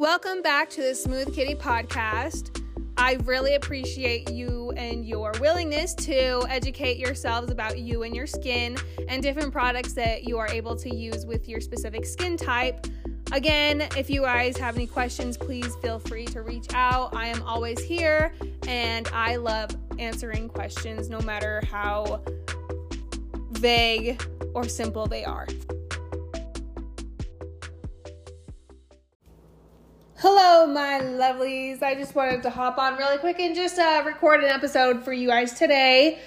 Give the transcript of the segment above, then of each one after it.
Welcome back to the Smooth Kitty podcast. I really appreciate you and your willingness to educate yourselves about you and your skin and different products that you are able to use with your specific skin type. Again, if you guys have any questions, please feel free to reach out. I am always here and I love answering questions no matter how vague or simple they are. Hello, my lovelies. I just wanted to hop on really quick and just uh, record an episode for you guys today.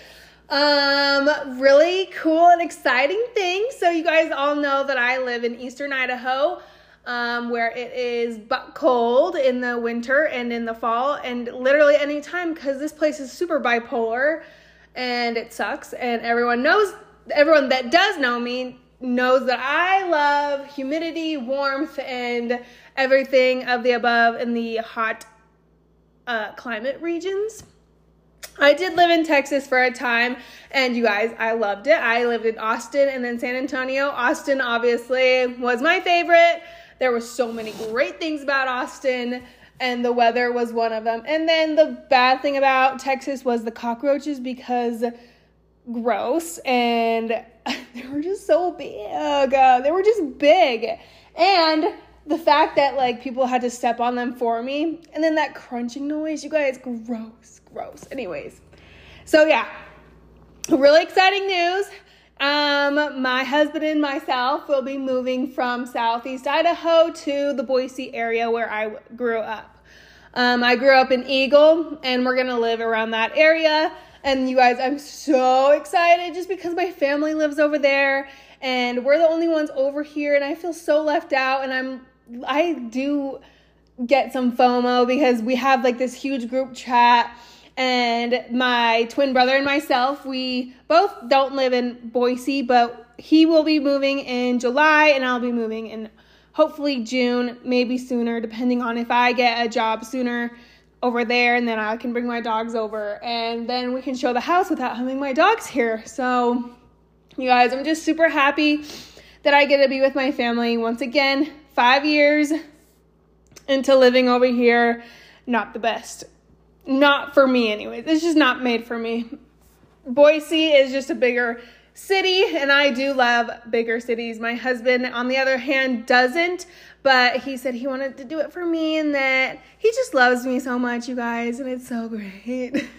Um, really cool and exciting thing. So, you guys all know that I live in eastern Idaho, um, where it is but cold in the winter and in the fall, and literally anytime because this place is super bipolar and it sucks. And everyone knows, everyone that does know me knows that I love humidity, warmth, and everything of the above in the hot uh, climate regions. I did live in Texas for a time, and you guys, I loved it. I lived in Austin and then San Antonio. Austin, obviously, was my favorite. There were so many great things about Austin, and the weather was one of them. And then the bad thing about Texas was the cockroaches because gross, and they were just so big. Uh, they were just big. And the fact that like people had to step on them for me and then that crunching noise you guys gross gross. Anyways. So yeah. Really exciting news. Um my husband and myself will be moving from southeast idaho to the boise area where i grew up. Um, i grew up in eagle and we're gonna live around that area and you guys i'm so excited just because my family lives over there and we're the only ones over here and i feel so left out and i'm I do get some FOMO because we have like this huge group chat and my twin brother and myself, we both don't live in Boise, but he will be moving in July and I'll be moving in hopefully June, maybe sooner, depending on if I get a job sooner over there and then I can bring my dogs over and then we can show the house without having my dogs here. So, you guys, I'm just super happy that I get to be with my family once again five years into living over here, not the best. Not for me, anyways. It's just not made for me. Boise is just a bigger city, and I do love bigger cities. My husband, on the other hand, doesn't, but he said he wanted to do it for me and that he just loves me so much, you guys, and it's so great.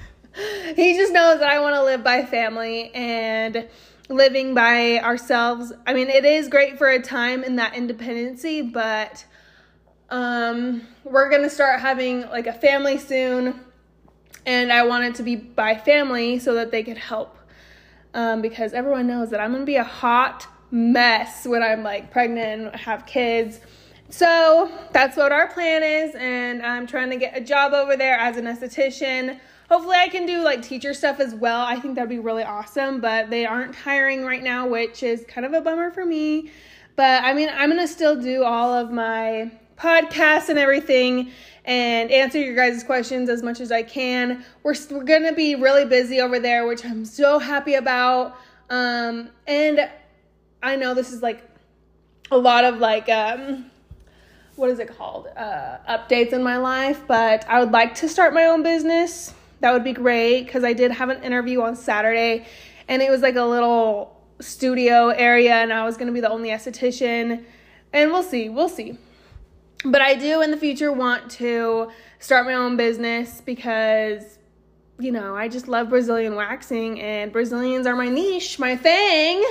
he just knows that I want to live by family and living by ourselves. I mean, it is great for a time in that independency, but um, we're gonna start having like a family soon, and I want it to be by family so that they could help. Um, because everyone knows that I'm gonna be a hot mess when I'm like pregnant and have kids. So that's what our plan is, and I'm trying to get a job over there as an esthetician hopefully I can do like teacher stuff as well. I think that'd be really awesome, but they aren't hiring right now, which is kind of a bummer for me. But I mean, I'm to still do all of my podcasts and everything and answer your guys' questions as much as I can. We're, we're to be really busy over there, which I'm so happy about. Um, and I know this is like a lot of like, um, what is it called? Uh, updates in my life, but I would like to start my own business that would be great because I did have an interview on Saturday and it was like a little studio area and I was going to be the only esthetician. And we'll see, we'll see. But I do in the future want to start my own business because, you know, I just love Brazilian waxing and Brazilians are my niche, my thing.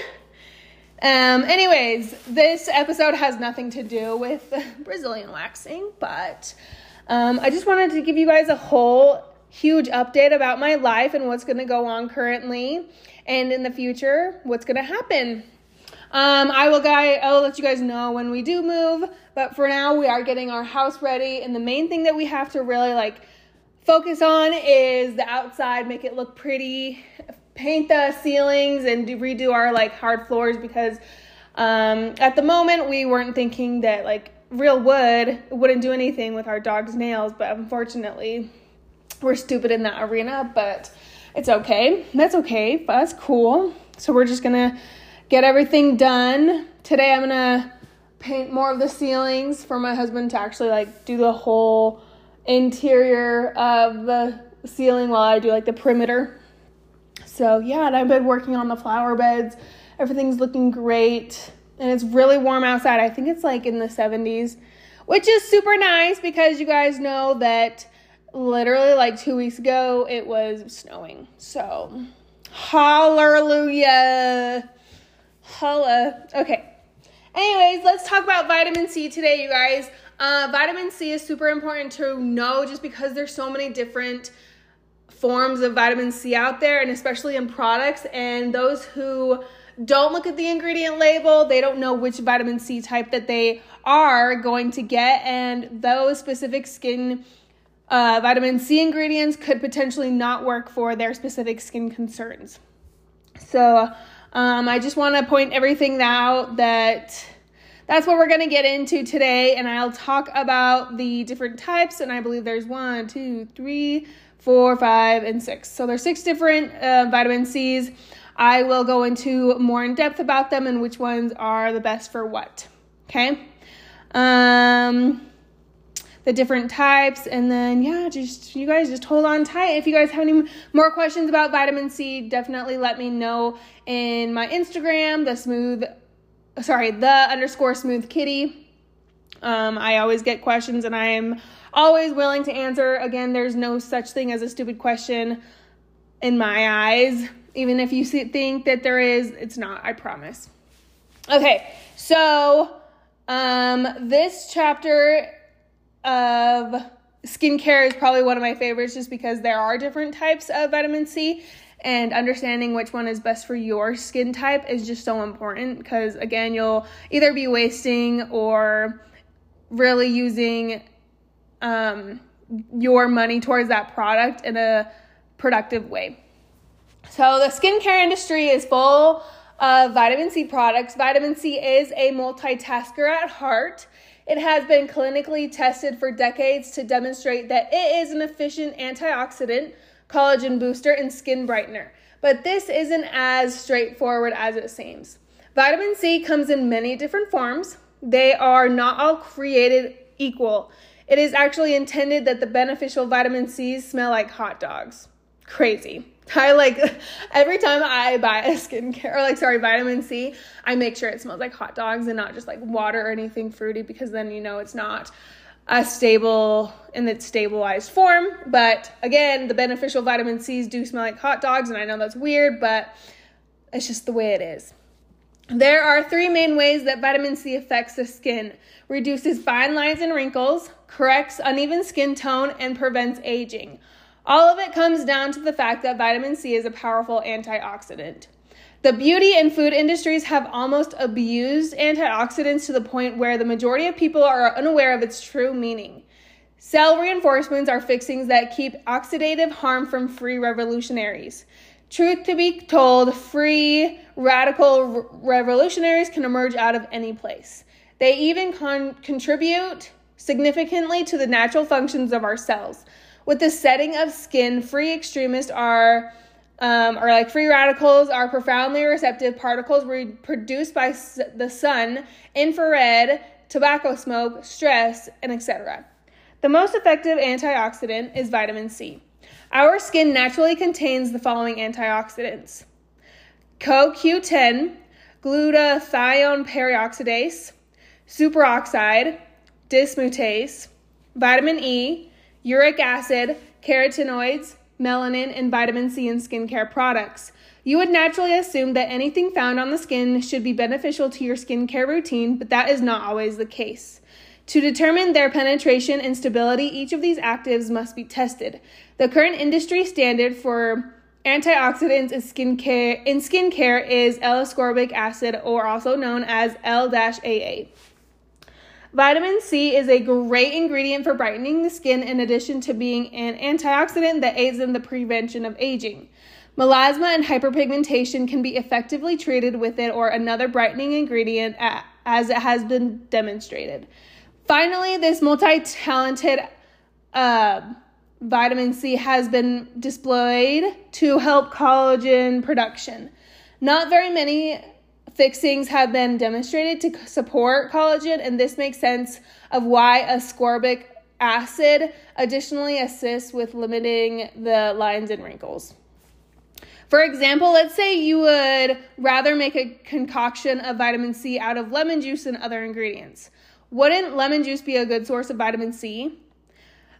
Um, anyways, this episode has nothing to do with Brazilian waxing, but um, I just wanted to give you guys a whole huge update about my life and what's going to go on currently and in the future, what's going to happen. Um, I will guy I will let you guys know when we do move, but for now we are getting our house ready and the main thing that we have to really like focus on is the outside, make it look pretty, paint the ceilings and do, redo our like hard floors because um, at the moment we weren't thinking that like real wood wouldn't do anything with our dog's nails, but unfortunately we're stupid in that arena, but it's okay. That's okay. That's cool. So we're just gonna get everything done. Today I'm gonna paint more of the ceilings for my husband to actually like do the whole interior of the ceiling while I do like the perimeter. So yeah, and I've been working on the flower beds. Everything's looking great. And it's really warm outside. I think it's like in the 70s, which is super nice because you guys know that literally like two weeks ago it was snowing. So hallelujah. Holla. Okay. Anyways, let's talk about vitamin C today, you guys. Uh, vitamin C is super important to know just because there's so many different forms of vitamin C out there, and especially in products. And those who don't look at the ingredient label, they don't know which vitamin C type that they are going to get, and those specific skin uh, vitamin C ingredients could potentially not work for their specific skin concerns. So, um, I just want to point everything out that that's what we're going to get into today. And I'll talk about the different types. And I believe there's one, two, three, four, five, and six. So there's six different uh, vitamin C's. I will go into more in depth about them and which ones are the best for what. Okay. Um, the different types and then yeah just you guys just hold on tight if you guys have any more questions about vitamin c definitely let me know in my instagram the smooth sorry the underscore smooth kitty um, i always get questions and i am always willing to answer. Again there's no such thing as a stupid question in my eyes. Even if you think that there is it's not i promise. Okay so um, this chapter of skincare is probably one of my favorites just because there are different types of vitamin C and understanding which one is best for your skin type is just so important because again you'll either be wasting or really using um, your money towards that product in a productive way so the skincare industry is full of vitamin c products vitamin c is a multitasker at heart it has been clinically tested for decades to demonstrate that it is an efficient antioxidant, collagen booster, and skin brightener. But this isn't as straightforward as it seems. Vitamin C comes in many different forms. They are not all created equal. It is actually intended that the beneficial vitamin C's smell like hot dogs. Crazy. I like every time I buy a skincare or like sorry vitamin C, I make sure it smells like hot dogs and not just like water or anything fruity because then you know it's not a stable in its stabilized form. But again, the beneficial vitamin C's do smell like hot dogs, and I know that's weird, but it's just the way it is. There are three main ways that vitamin C affects the skin reduces fine lines and wrinkles, corrects uneven skin tone, and prevents aging. All of it comes down to the fact that vitamin C is a powerful antioxidant. The beauty and food industries have almost abused antioxidants to the point where the majority of people are unaware of its true meaning. Cell reinforcements are fixings that keep oxidative harm from free revolutionaries. Truth to be told, free radical revolutionaries can emerge out of any place. They even con- contribute significantly to the natural functions of our cells. With the setting of skin, free extremists are um, or like free radicals are profoundly receptive particles produced by the sun, infrared, tobacco smoke, stress, and etc. The most effective antioxidant is vitamin C. Our skin naturally contains the following antioxidants CoQ10, glutathione peroxidase, superoxide, dismutase, vitamin E, uric acid, carotenoids, melanin, and vitamin C in skincare products. You would naturally assume that anything found on the skin should be beneficial to your skincare routine, but that is not always the case. To determine their penetration and stability, each of these actives must be tested. The current industry standard for antioxidants in skincare, in skincare is L-ascorbic acid, or also known as L-AA. Vitamin C is a great ingredient for brightening the skin in addition to being an antioxidant that aids in the prevention of aging. Melasma and hyperpigmentation can be effectively treated with it or another brightening ingredient as it has been demonstrated. Finally, this multi talented uh, vitamin C has been displayed to help collagen production. Not very many fixings have been demonstrated to support collagen, and this makes sense of why ascorbic acid additionally assists with limiting the lines and wrinkles. For example, let's say you would rather make a concoction of vitamin C out of lemon juice and other ingredients. Wouldn't lemon juice be a good source of vitamin C?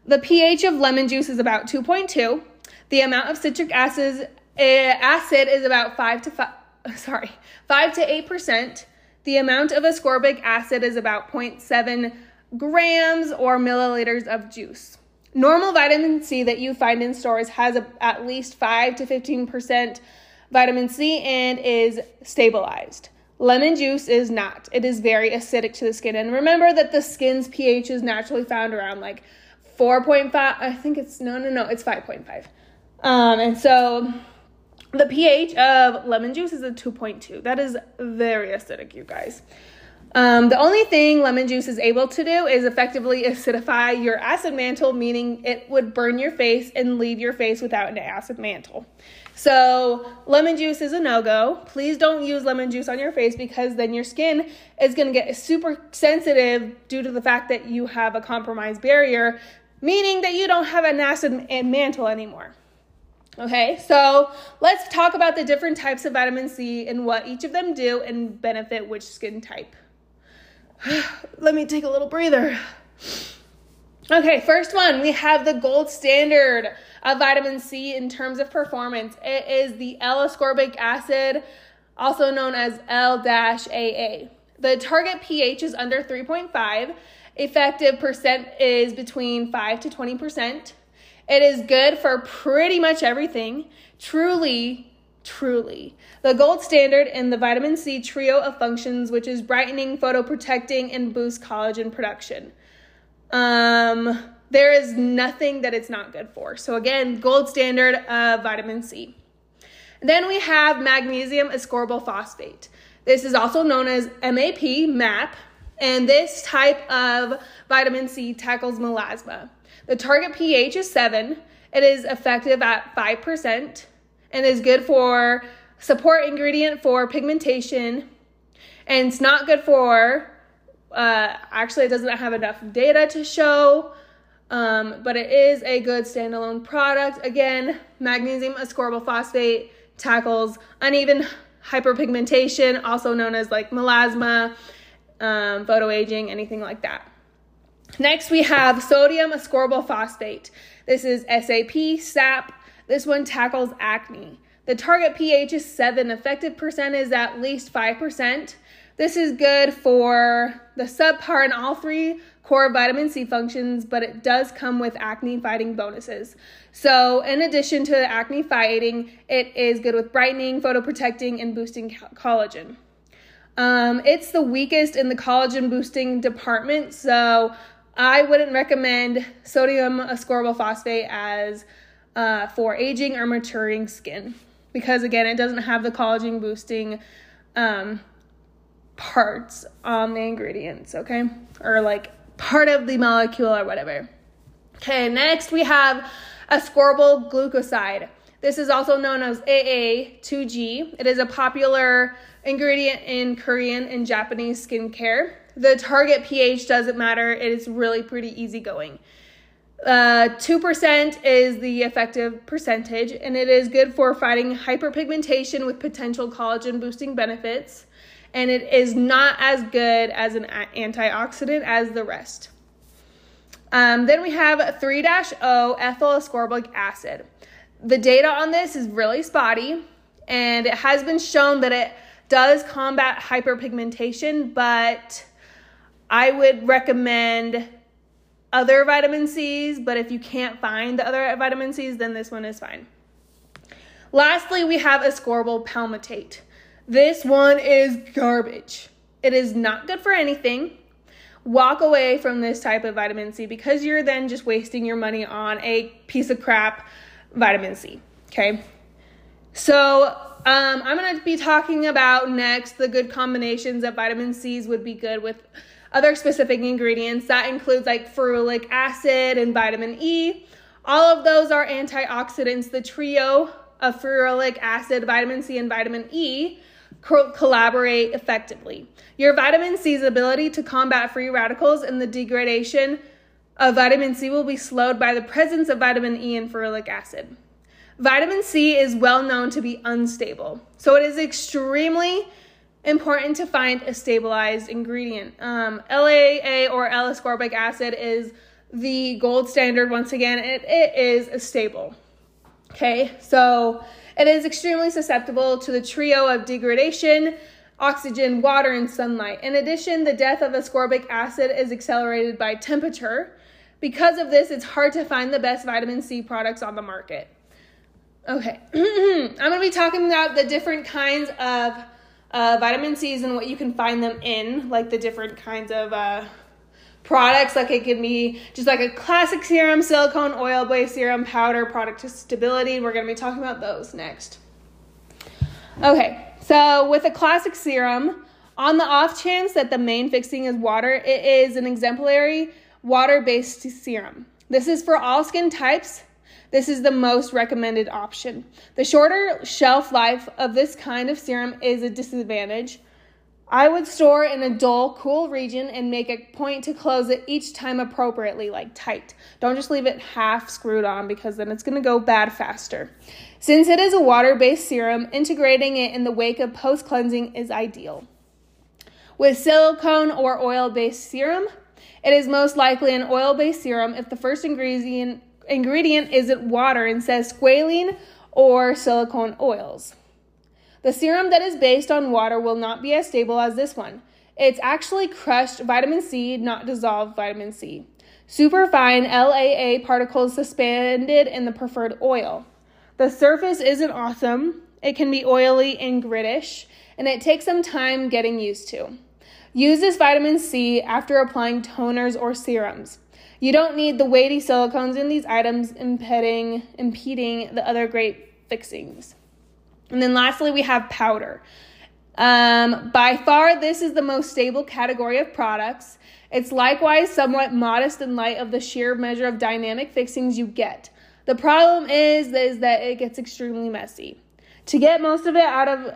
The pH of lemon juice is about 2.2. The amount of citric acid, uh, acid is about 5 to 5 sorry, 5 to 8%. The amount of ascorbic acid is about 0.7 grams or milliliters of juice. Normal vitamin C that you find in stores has a, at least 5 to 15% vitamin C and is stabilized. Lemon juice is not. It is very acidic to the skin. And remember that the skin's pH is naturally found around like 4.5. I think it's no, no, no, it's 5.5. Um, and so the pH of lemon juice is a 2.2. That is very acidic, you guys. Um, the only thing lemon juice is able to do is effectively acidify your acid mantle, meaning it would burn your face and leave your face without an acid mantle. So, lemon juice is a no go. Please don't use lemon juice on your face because then your skin is going to get super sensitive due to the fact that you have a compromised barrier, meaning that you don't have an acid eh, mantle anymore. Okay, so let's talk about the different types of vitamin C and what each of them do and benefit which skin type. Let me take a little breather. Okay, first one, we have the gold standard of vitamin C in terms of performance. It is the L ascorbic acid, also known as L-AA. The target pH is under 3.5. Effective percent is between 5 to 20%. It is good for pretty much everything. Truly, truly. The gold standard in the vitamin C trio of functions, which is brightening, photoprotecting, and boost collagen production. Um, there is nothing that it's not good for. So, again, gold standard of vitamin C. Then we have magnesium ascorbyl phosphate. This is also known as MAP, MAP, and this type of vitamin C tackles melasma. The target pH is 7. It is effective at 5% and is good for support ingredient for pigmentation. And it's not good for, uh, actually, it doesn't have enough data to show, um, but it is a good standalone product. Again, magnesium ascorbyl phosphate tackles uneven hyperpigmentation, also known as like melasma, um, photoaging, anything like that. Next, we have sodium ascorbyl phosphate. This is SAP, SAP. This one tackles acne. The target pH is 7. Effective percent is at least 5%. This is good for the subpar and all three core vitamin C functions, but it does come with acne fighting bonuses. So, in addition to the acne fighting, it is good with brightening, photoprotecting, and boosting collagen. Um, it's the weakest in the collagen boosting department, so I wouldn't recommend sodium ascorbyl phosphate as uh, for aging or maturing skin because again, it doesn't have the collagen boosting um, parts on the ingredients, okay, or like part of the molecule or whatever. Okay, next we have ascorbyl glucoside. This is also known as AA2G. It is a popular ingredient in Korean and Japanese skincare. The target pH doesn't matter, it is really pretty easygoing. Uh, 2% is the effective percentage, and it is good for fighting hyperpigmentation with potential collagen boosting benefits. And it is not as good as an antioxidant as the rest. Um, then we have 3 O ethyl ascorbic acid. The data on this is really spotty, and it has been shown that it does combat hyperpigmentation, but I would recommend other vitamin C's, but if you can't find the other vitamin C's, then this one is fine. Lastly, we have ascorbyl palmitate. This one is garbage. It is not good for anything. Walk away from this type of vitamin C because you're then just wasting your money on a piece of crap vitamin C. Okay. So, um, I'm going to be talking about next the good combinations that vitamin C's would be good with other specific ingredients. That includes like ferulic acid and vitamin E. All of those are antioxidants. The trio of ferulic acid, vitamin C, and vitamin E collaborate effectively. Your vitamin C's ability to combat free radicals and the degradation of vitamin C will be slowed by the presence of vitamin E and ferulic acid. Vitamin C is well known to be unstable, so it is extremely important to find a stabilized ingredient. Um, LAA or L-ascorbic acid is the gold standard. Once again, it, it is stable. Okay, so it is extremely susceptible to the trio of degradation, oxygen, water, and sunlight. In addition, the death of ascorbic acid is accelerated by temperature. Because of this, it's hard to find the best vitamin C products on the market. Okay, I'm to be talking about the different kinds of uh, vitamin C's and what you can find them in, like the different kinds of uh, products. Like it can be just like a classic serum, silicone, oil based serum, powder, product to stability. We're going to be talking about those next. Okay, so with a classic serum, on the off chance that the main fixing is water, it is an exemplary water based serum. This is for all skin types this is the most recommended option. The shorter shelf life of this kind of serum is a disadvantage. I would store in a dull, cool region and make a point to close it each time appropriately, like tight. Don't just leave it half screwed on because then it's going to go bad faster. Since it is a water based serum, integrating it in the wake of post cleansing is ideal. With silicone or oil based serum, it is most likely an oil based serum if the first ingredient ingredient isn't water and says squalene or silicone oils. The serum that is based on water will not be as stable as this one. It's actually crushed vitamin C, not dissolved vitamin C. Superfine LAA particles suspended in the preferred oil. The surface isn't awesome. It can be oily and grittish, and it takes some time getting used to. Use this vitamin C after applying toners or serums. You don't need the weighty silicones in these items impeding, impeding the other great fixings. And then lastly, we have powder. Um, by far, this is the most stable category of products. It's likewise somewhat modest in light of the sheer measure of dynamic fixings you get. The problem is, is that it gets extremely messy. To get most of it out of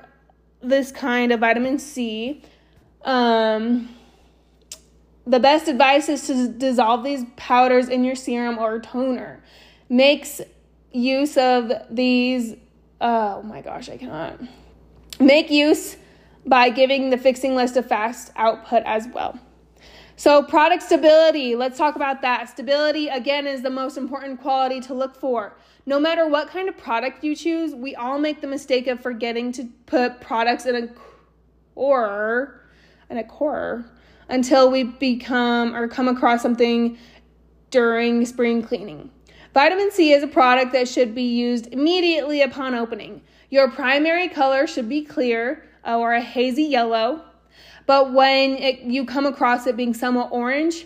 this kind of vitamin C, um, the best advice is to dissolve these powders in your serum or toner. Makes use of these. Oh my gosh, I cannot. Make use by giving the fixing list a fast output as well. So, product stability, let's talk about that. Stability, again, is the most important quality to look for. No matter what kind of product you choose, we all make the mistake of forgetting to put products in a core, in a core until we become or come across something during spring cleaning. Vitamin C is a product that should be used immediately upon opening. Your primary color should be clear uh, or a hazy yellow, but when it, you come across it being somewhat orange,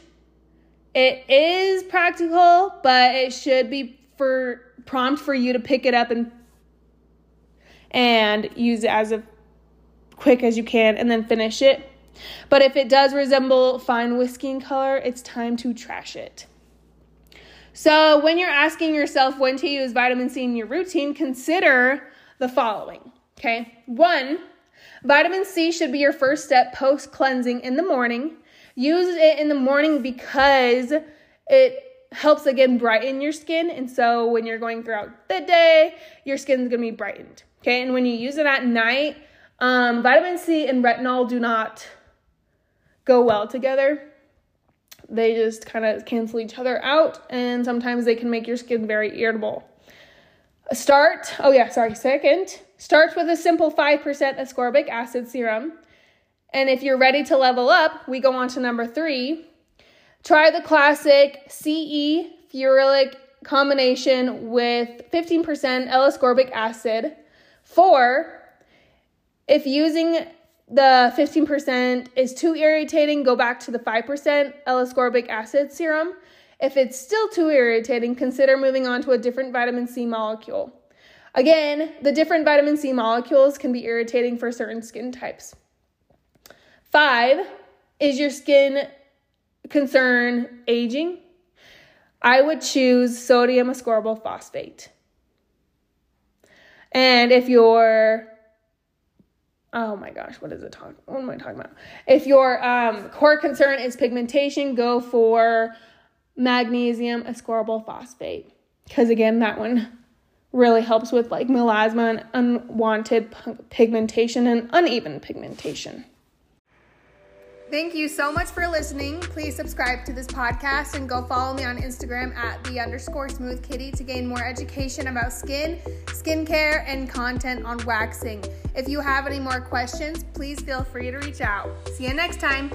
it is practical, but it should be for prompt for you to pick it up and and use it as a quick as you can and then finish it but if it does resemble fine whiskey in color, it's time to trash it. So, when you're asking yourself when to use vitamin C in your routine, consider the following. Okay. One, vitamin C should be your first step post cleansing in the morning. Use it in the morning because it helps again brighten your skin. And so, when you're going throughout the day, your skin's gonna be brightened. Okay. And when you use it at night, um, vitamin C and retinol do not go well together. They just kind of cancel each other out, and sometimes they can make your skin very irritable. Start, oh yeah, sorry, second, starts with a simple 5% ascorbic acid serum. And if you're ready to level up, we go on to number three. Try the classic CE ferulic combination with 15% L-ascorbic acid. Four, if using the 15% is too irritating, go back to the 5% L-ascorbic acid serum. If it's still too irritating, consider moving on to a different vitamin C molecule. Again, the different vitamin C molecules can be irritating for certain skin types. Five, is your skin concern aging? I would choose sodium ascorbyl phosphate. And if you're oh my gosh, what is it talking? What am I talking about? If your um, core concern is pigmentation, go for magnesium ascorbyl phosphate because again, that one really helps with like melasma and unwanted pigmentation and uneven pigmentation. Thank you so much for listening. Please subscribe to this podcast and go follow me on Instagram at the underscore smooth kitty to gain more education about skin, skincare, and content on waxing. If you have any more questions, please feel free to reach out. See you next time.